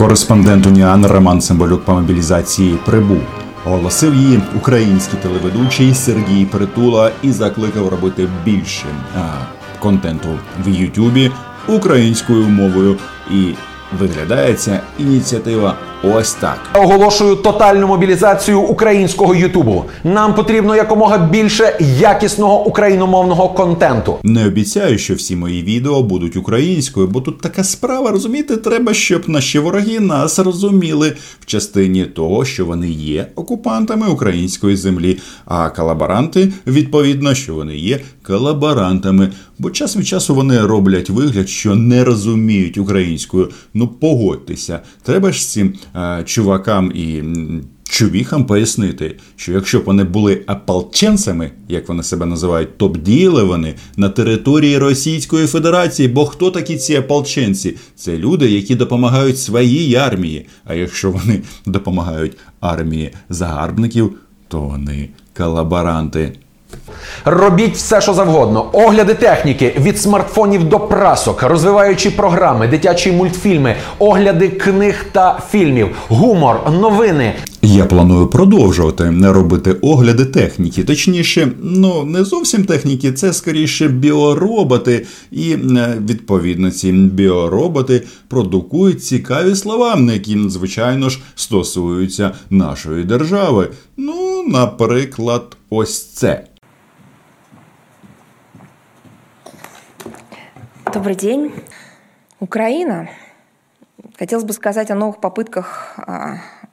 Кореспондент Уніан Роман Цимбалюк по мобілізації прибув. Оголосив її український телеведучий Сергій Притула і закликав робити більше а, контенту в Ютубі українською мовою. І виглядає ця ініціатива ось так. Оголошую тотальну мобілізацію українського Ютубу. Нам потрібно якомога більше якісного україномовного контенту. Не обіцяю, що всі мої відео будуть українською, бо тут така справа, розумієте, треба, щоб наші вороги нас розуміли в частині того, що вони є окупантами української землі, а колаборанти, відповідно, що вони є колаборантами. Бо час від часу вони роблять вигляд, що не розуміють українською. Ну погодьтеся, треба ж цим е, чувакам і. Чувіхам пояснити, що якщо б вони були ополченцями, як вони себе називають, то б діяли вони на території Російської Федерації. Бо хто такі ці ополченці? Це люди, які допомагають своїй армії. А якщо вони допомагають армії загарбників, то вони колаборанти. Робіть все, що завгодно. Огляди техніки від смартфонів до прасок, розвиваючі програми, дитячі мультфільми, огляди книг та фільмів, гумор, новини. Я планую продовжувати робити огляди техніки. Точніше, ну не зовсім техніки, це скоріше біороботи, і е, відповідно ці біороботи продукують цікаві слова, які, звичайно ж, стосуються нашої держави. Ну, наприклад, ось це. Добрый день. Украина. Хотелось бы сказать о новых попытках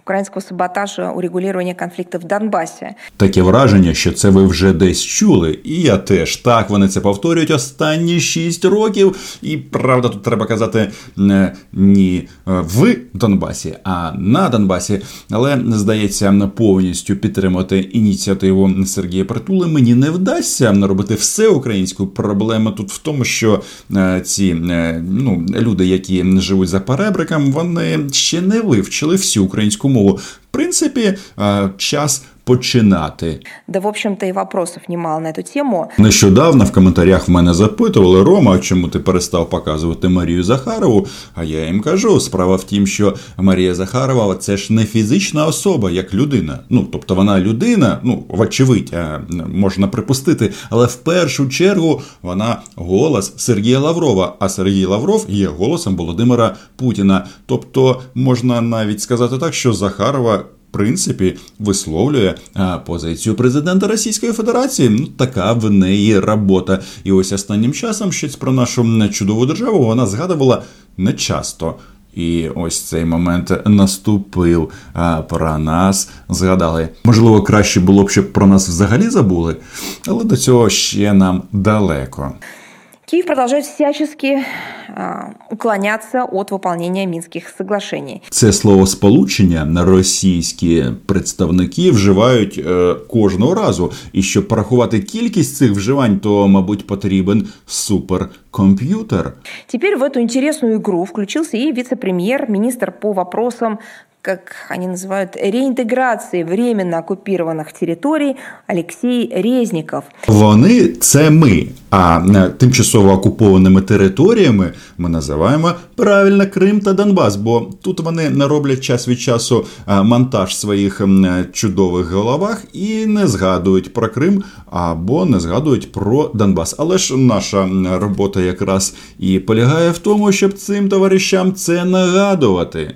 а, украинского саботажа урегулирования конфликта в Донбассе. Таке враження, що це ви вже десь чули, і я теж так вони це повторюють останні 6 років. І правда, тут треба казати не е, в Донбасі, а на Донбасі. Але здається, повністю підтримати ініціативу Сергія Притули мені не вдасться робити все українською. Проблема тут в тому, що е, ці е, ну, люди, які живуть за перебриком, вони ще не вивчили всю українську мову. В принципі, е, час починати. Да, в общем-то, и вопросов немало на эту тему. Нещодавно в коментарях в мене запитували Рома, чому ти перестав показувати Марію Захарову. А я їм кажу: справа в тім, що Марія Захарова це ж не фізична особа, як людина. Ну тобто вона людина, ну вочевидь, а, можна припустити, але в першу чергу вона голос Сергія Лаврова. А Сергій Лавров є голосом Володимира Путіна. Тобто можна навіть сказати так, що Захарова принципі висловлює позицію президента Російської Федерації. Ну така в неї робота. І ось останнім часом щось про нашу чудову державу вона згадувала не часто. І ось цей момент наступив. А про нас згадали. Можливо, краще було б, щоб про нас взагалі забули, але до цього ще нам далеко. Киев продолжает всячески а, уклоняться от выполнения Минских соглашений. Це словосполучення на російські представники вживають е, кожного разу. І щоб порахувати кількість цих вживань, то, мабуть, потрібен суперкомп'ютер. Теперь в эту интересную игру включился и вице-премьер, министр по вопросам как они называют, реинтеграции временно оккупированных территорий Алексей Резников. Вони це ми. А е, тимчасово окупованими територіями ми називаємо правильно Крим та Донбас, бо тут вони не роблять час від часу е, монтаж в своїх е, чудових головах і не згадують про Крим або не згадують про Донбас. Але ж наша робота якраз і полягає в тому, щоб цим товаришам це нагадувати.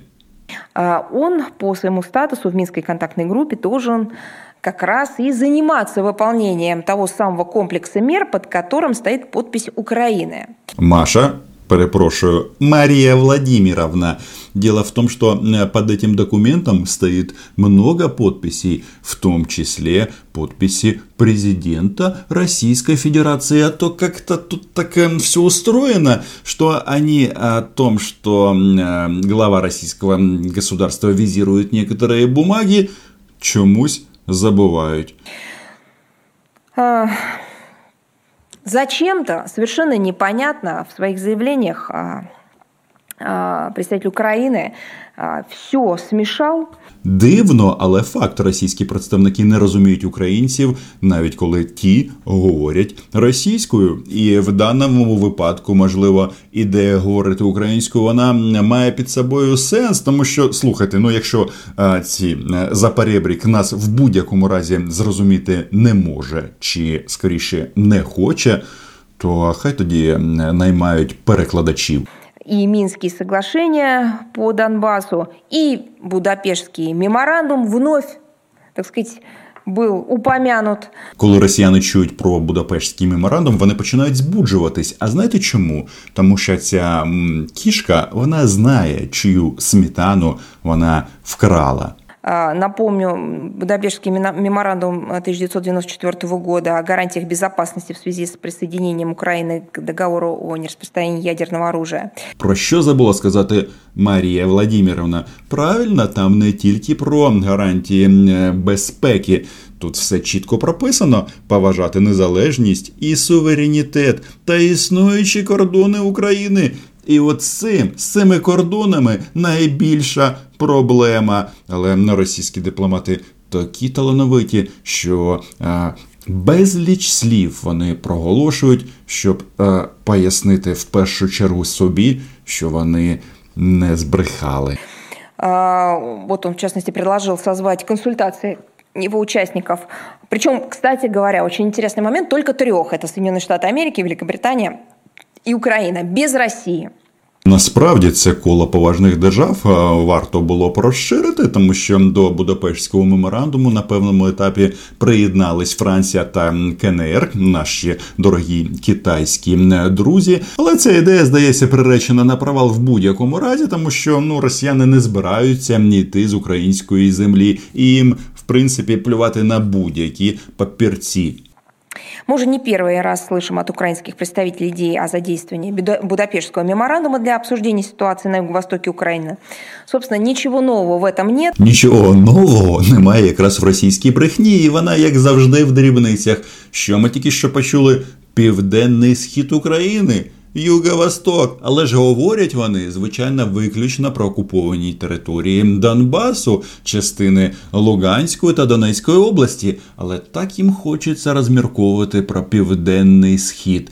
А Он по своему статусу в Минской контактной группе должен как раз и заниматься выполнением того самого комплекса мер, под которым стоит подпись Украины. Маша, перепрошую, Мария Владимировна. Дело в том, что э, под этим документом стоит много подписей, в том числе подписи президента Российской Федерации. А то как-то тут так все устроено, что они о том, что э, глава российского государства визирует некоторые бумаги, чомусь забывают. Зачем-то, совершенно непонятно, в своих заявлениях представитель Украины все смішав. Дивно, але факт російські представники не розуміють українців, навіть коли ті говорять російською. І в даному випадку, можливо, ідея говорити українською, вона має під собою сенс, тому що слухайте, ну якщо а, ці запаребрік нас в будь-якому разі зрозуміти не може, чи скоріше не хоче, то хай тоді наймають перекладачів и Минские соглашения по Донбассу, и Будапештский меморандум вновь, так сказать, був упомянут. Коли росіяни чують про Будапештський меморандум, вони починають збуджуватись. А знаєте чому? Тому що ця кішка вона знає, чию сметану вона вкрала. Напомню, Будапештский меморандум 1994 года о гарантиях безопасности в связи с присоединением Украины к договору о нераспространении ядерного оружия. Про що забула сказати Марія Владимировна? Правильно, там не тільки про гарантії безпеки. Тут все чітко прописано: поважати незалежність і суверенітет та існуючі кордони України. І от цим, з цими кордонами найбільша проблема. Але на російські дипломати такі талановиті, що а, безліч слів вони проголошують, щоб а, пояснити в першу чергу собі, що вони не збрехали. А, вот он, в частности, предложил созвать консультации его участников. Причем, кстати говоря, очень интересный момент, только трех. Это Соединенные Штаты Америки, Великобритания і Україна без Росії. Насправді це коло поважних держав варто було розширити, тому що до Будапештського меморандуму на певному етапі приєднались Франція та КНР, наші дорогі китайські друзі. Але ця ідея здається приречена на провал в будь-якому разі, тому що ну росіяни не збираються йти з української землі, і їм в принципі плювати на будь-які папірці. Мы уже не первый раз слышим от украинских представителей идеи о задействовании Будапештского меморандума для обсуждения ситуации на юго-востоке Украины. Собственно, ничего нового в этом нет. Нічого нового немає якраз в російській брехні, і вона, як завжди, в дрібницях. Що ми тільки що почули? Південний схід України. Юго-Восток, але ж говорять вони звичайно виключно про окуповані території Донбасу, частини Луганської та Донецької області, але так їм хочеться розмірковувати про південний схід.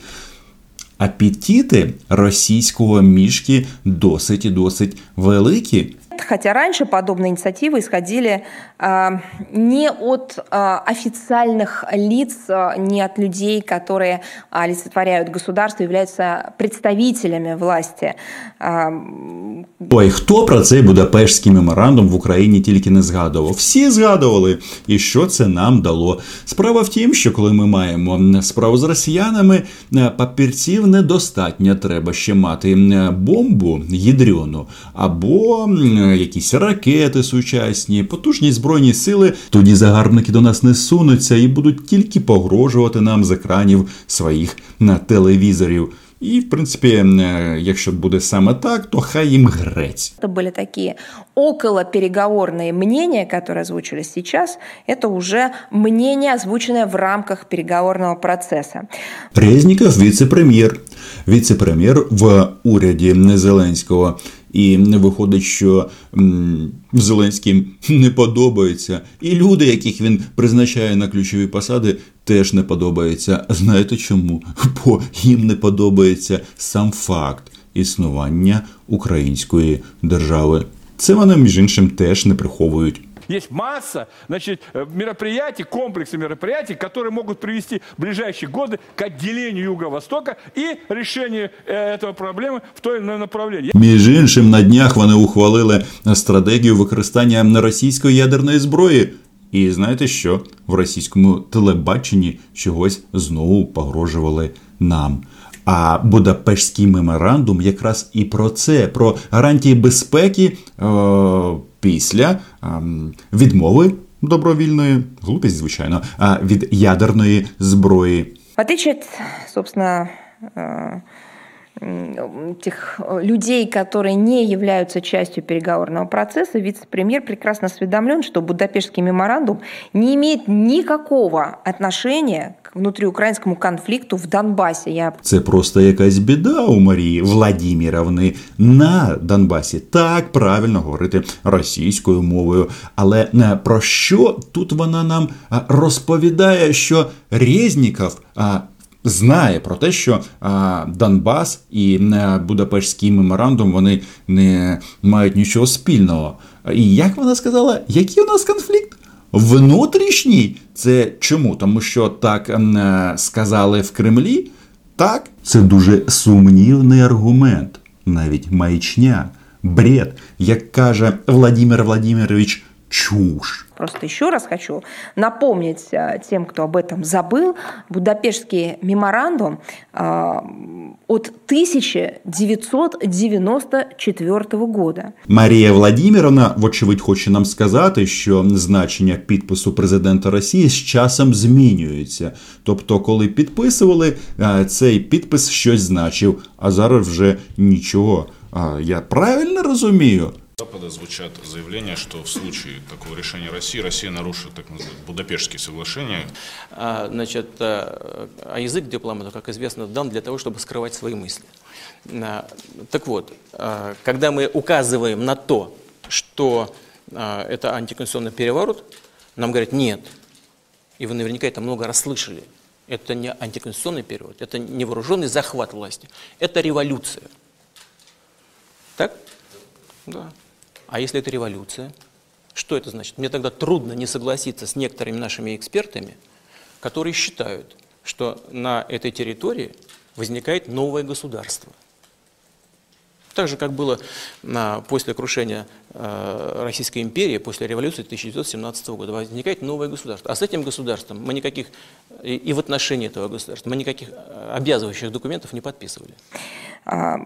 Апетити російського мішки досить і досить великі Хотя раньше подобные инициативы исходили э, не от э, официальных лиц, э, не от людей, которые олицетворяют государство, являются представителями власти. Ой, хто про цей Будапештський меморандум в Україні тільки не згадував? Всі згадували, і що це нам дало. Справа в тім, що коли ми маємо справу з росіянами, папірців недостатньо треба ще мати бомбу ядрьону або якісь ракети сучасні, потужні збройні сили, тоді загарбники до нас не сунуться і будуть тільки погрожувати нам з екранів своїх на телевізорів. І, в принципі, е, якщо буде саме так, то хай їм грець. Это были такие околопереговорные мнения, которые озвучились сейчас. Это уже мнение, озвученное в рамках переговорного процесса. Резніков віце-прем'єр. Віце-прем'єр в уряді Зеленського. І виходить, що Зеленським не подобається. І люди, яких він призначає на ключові посади, теж не подобаються. Знаєте чому? Бо їм не подобається сам факт існування української держави. Це вони, між іншим, теж не приховують. Есть масса значит, э, мероприятий, комплексы мероприятий, которые могут привести в ближайшие годы к отделению Юго-Востока и решению э, этого проблемы в той или ином направлении. Між іншим, на днях вони ухвалили стратегію використання російської ядерної зброї. І знаєте що? В російському телебаченні чогось знову погрожували нам. А Будапештський меморандум якраз і про це, про гарантії безпеки. Е після відмови добровільної, глупість, звичайно, від ядерної зброї. В отличие собственно, этих э, людей, которые не являются частью переговорного процесса, вице-премьер прекрасно осведомлен, что Будапештский меморандум не имеет никакого отношения к внутриукраинскому конфликту в Донбасі. Я... Це просто якась біда у Марії Владіміровни на Донбасі. Так правильно говорити російською мовою. Але е, про що тут вона нам е, розповідає, що Резніков знає про те, що Донбас і а, Будапештський меморандум вони не мають нічого спільного. І як вона сказала, який у нас конфлікт? Внутрішній? Це чому? Тому що так а, сказали в Кремлі? Так, це дуже сумнівний аргумент, навіть маячня, бред, як каже Владимир Владимирович чушь Просто еще раз хочу напомнить э, тем, кто об этом забыл, Будапештский меморандум э, от 1994 года. Марія Владимировна, вочевидь, хоче нам сказати, що значення підпису президента Росії з часом змінюється. Тобто, коли підписували, е, цей підпис щось значив, а зараз вже нічого. Я правильно розумію? Запада звучат заявления, что в случае такого решения России, Россия нарушит так называемые Будапештские соглашения. А, значит, а, а язык дипломата, как известно, дан для того, чтобы скрывать свои мысли. А, так вот, когда мы указываем на то, что это антиконституционный переворот, нам говорят нет. И вы наверняка это много раз слышали. Это не антиконституционный переворот, это не вооруженный захват власти, это революция. Так? Да. А если это революция? Что это значит? Мне тогда трудно не согласиться с некоторыми нашими экспертами, которые считают, что на этой территории возникает новое государство. Так же, как было на, после крушения э, Российской империи, после революции 1917 года, возникает новое государство. А с этим государством мы никаких, и, и в отношении этого государства, мы никаких э, обязывающих документов не подписывали. А,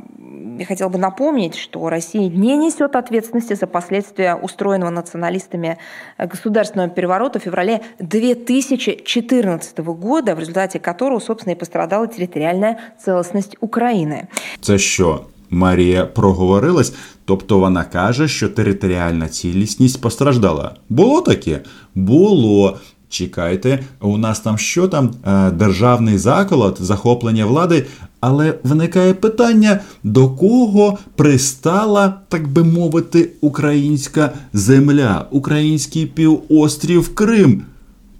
я хотела бы напомнить, что Россия не несет ответственности за последствия устроенного националистами государственного переворота в феврале 2014 года, в результате которого, собственно, и пострадала территориальная целостность Украины. Это что? Марія проговорилась, тобто вона каже, що територіальна цілісність постраждала. Було таке? Було. Чекайте, у нас там що там? Е, державний заколот, захоплення влади. Але виникає питання, до кого пристала, так би мовити, українська земля, український півострів Крим.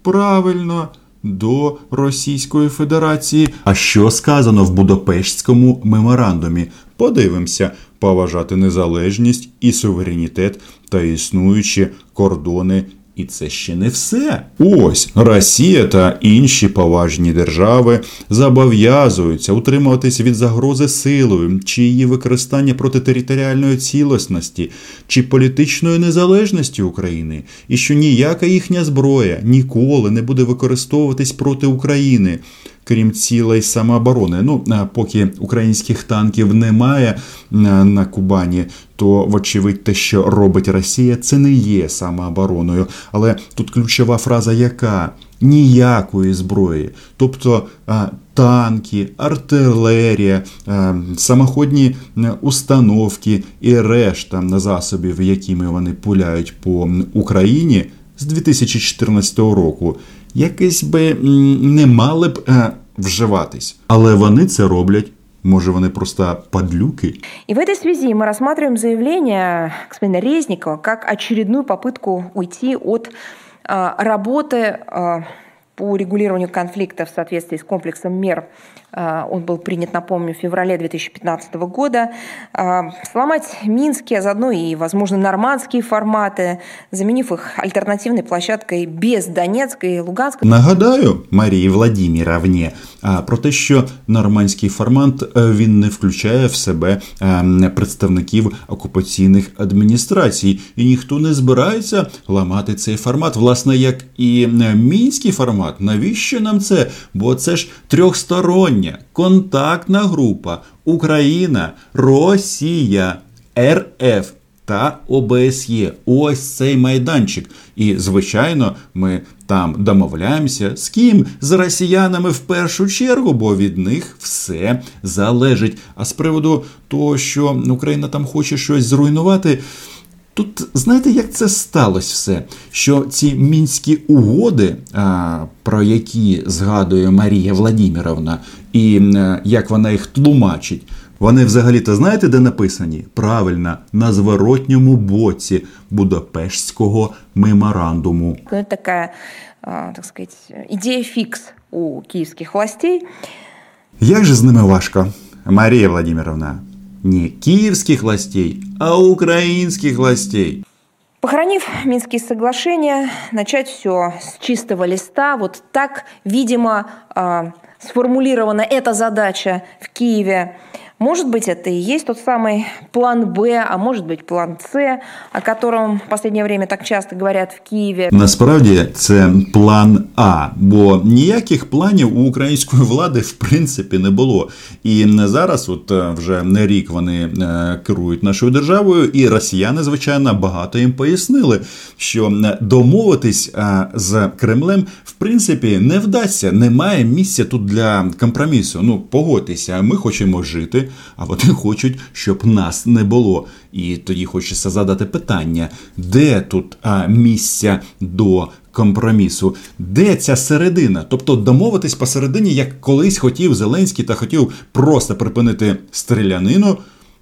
Правильно до Російської Федерації. А що сказано в Будапештському меморандумі? Подивимося, поважати незалежність і суверенітет та існуючі кордони і це ще не все. Ось Росія та інші поважні держави зобов'язуються утримуватись від загрози силою, чи її використання проти територіальної цілісності, чи політичної незалежності України, і що ніяка їхня зброя ніколи не буде використовуватись проти України крім цілей самооборони. Ну поки українських танків немає на Кубані, то вочевидь те, що робить Росія, це не є самообороною. Але тут ключова фраза, яка ніякої зброї, тобто танки, артилерія, самоходні установки і решта засобів, якими вони пуляють по Україні з 2014 року якось би не мали б е, вживатись. Але вони це роблять. Может, вони просто подлюки? И в этой связи мы рассматриваем заявление господина Резникова как очередную попытку уйти от э, работы э, по регулированию конфликта в соответствии с комплексом мер а, он был принят, напомню, в феврале 2015 года. А, сломать минские, а заодно и, возможно, нормандские форматы, заменив их альтернативной площадкой без Донецка і Луганська. Нагадаю Марії Владіміровні про те, що нормандський формат він не включає в себе представників окупаційних адміністрацій, і ніхто не збирається ламати цей формат, власне, як і е, мінський формат. Навіщо нам це? Бо це ж трьохстороннє Повідомлення. Контактна група Україна, Росія, РФ та ОБСЄ. Ось цей майданчик. І, звичайно, ми там домовляємося з ким? З росіянами в першу чергу, бо від них все залежить. А з приводу того, що Україна там хоче щось зруйнувати. Тут знаєте, як це сталося все? Що ці мінські угоди, про які згадує Марія Владимировна, і як вона їх тлумачить, вони взагалі-то знаєте, де написані? Правильно, на зворотньому боці Будапештського меморандуму. Це така, так сказати, ідея фікс у київських властей. Як же з ними важко, Марія Владимировна? Не киевских властей, а украинских властей. Похоронив Минские соглашения, начать все с чистого листа. Вот так, видимо, сформулирована эта задача в Киеве Может быть, это и есть тот самый план Б, а может быть план С, о котором в последнее время так часто говорят в Києві. Насправді це план А, бо ніяких планів у української влади в принципі не було. І не зараз, от е, вже не рік вони е, керують нашою державою, і росіяни, звичайно, багато їм пояснили, що е, домовитись з Кремлем в принципі не вдасться. Немає місця тут для компромісу. Ну погодьтеся, ми хочемо жити а вони хочуть, щоб нас не було. І тоді хочеться задати питання, де тут а, місця до компромісу, де ця середина? Тобто домовитись посередині, як колись хотів Зеленський та хотів просто припинити стрілянину.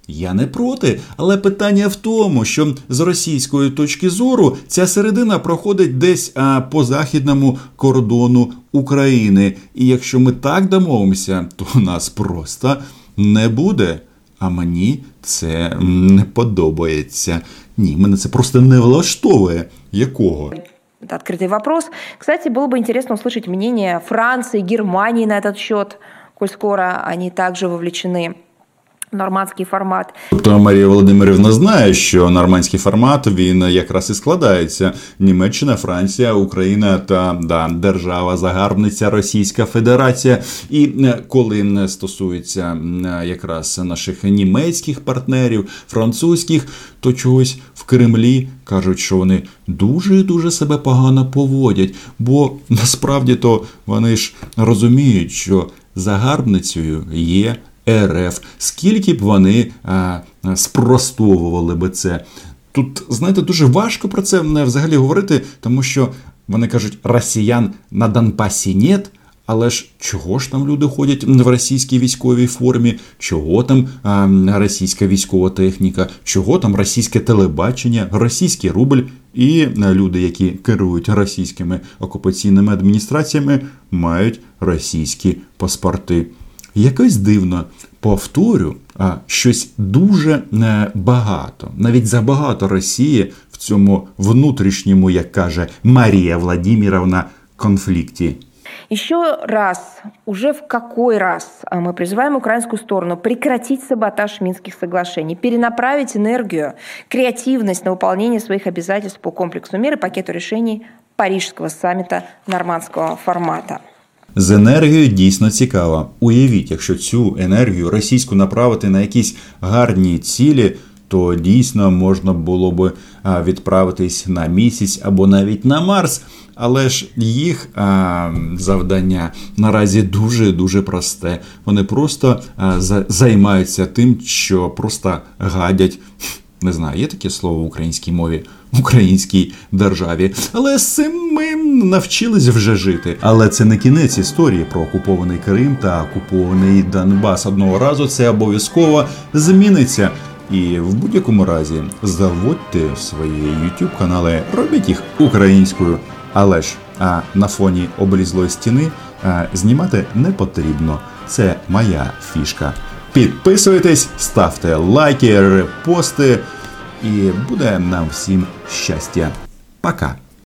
Я не проти, але питання в тому, що з російської точки зору ця середина проходить десь а, по західному кордону України. І якщо ми так домовимося, то нас просто не буде. А мені це не подобається. Ні, мене це просто не влаштовує. Якого? Это открытый вопрос. Кстати, было бы интересно услышать мнение Франции, Германии на этот счет, коль скоро они также вовлечены нормандський формат. Тобто Марія Володимирівна знає, що нормандський формат він якраз і складається: Німеччина, Франція, Україна та да, держава-загарбниця Російська Федерація. І е, коли стосується якраз наших німецьких партнерів, французьких, то чогось в Кремлі кажуть, що вони дуже дуже себе погано поводять, бо насправді то вони ж розуміють, що загарбницею є. РФ, скільки б вони а, спростовували би це. Тут, знаєте, дуже важко про це взагалі говорити, тому що вони кажуть, росіян на Донбасі нет. Але ж чого ж там люди ходять в російській військовій формі? Чого там а, російська військова техніка, чого там російське телебачення, російський рубль і люди, які керують російськими окупаційними адміністраціями, мають російські паспорти. Якось дивно повторю, а щось дуже е, багато, навіть забагато Росії в цьому внутрішньому, як каже Марія Владимировна, конфлікті. Еще раз, уже в какой раз мы призываем украинскую сторону прекратить саботаж Минских соглашений, перенаправить энергию, креативность на выполнение своих обязательств по комплексу мер и пакету решений Парижского саммита нормандского формата. З енергією дійсно цікаво. Уявіть, якщо цю енергію російську направити на якісь гарні цілі, то дійсно можна було би відправитись на місяць або навіть на Марс. Але ж їх а, завдання наразі дуже дуже просте. Вони просто а, за, займаються тим, що просто гадять. Не знаю, є таке слово в українській мові українській державі. Але з цим ми навчились вже жити. Але це не кінець історії про окупований Крим та окупований Донбас. Одного разу це обов'язково зміниться. І в будь-якому разі заводьте свої youtube канали, робіть їх українською. Але ж а на фоні облізлої стіни а, знімати не потрібно. Це моя фішка. Підписуйтесь, ставте лайки, репости і буде нам всім щастя. Пока!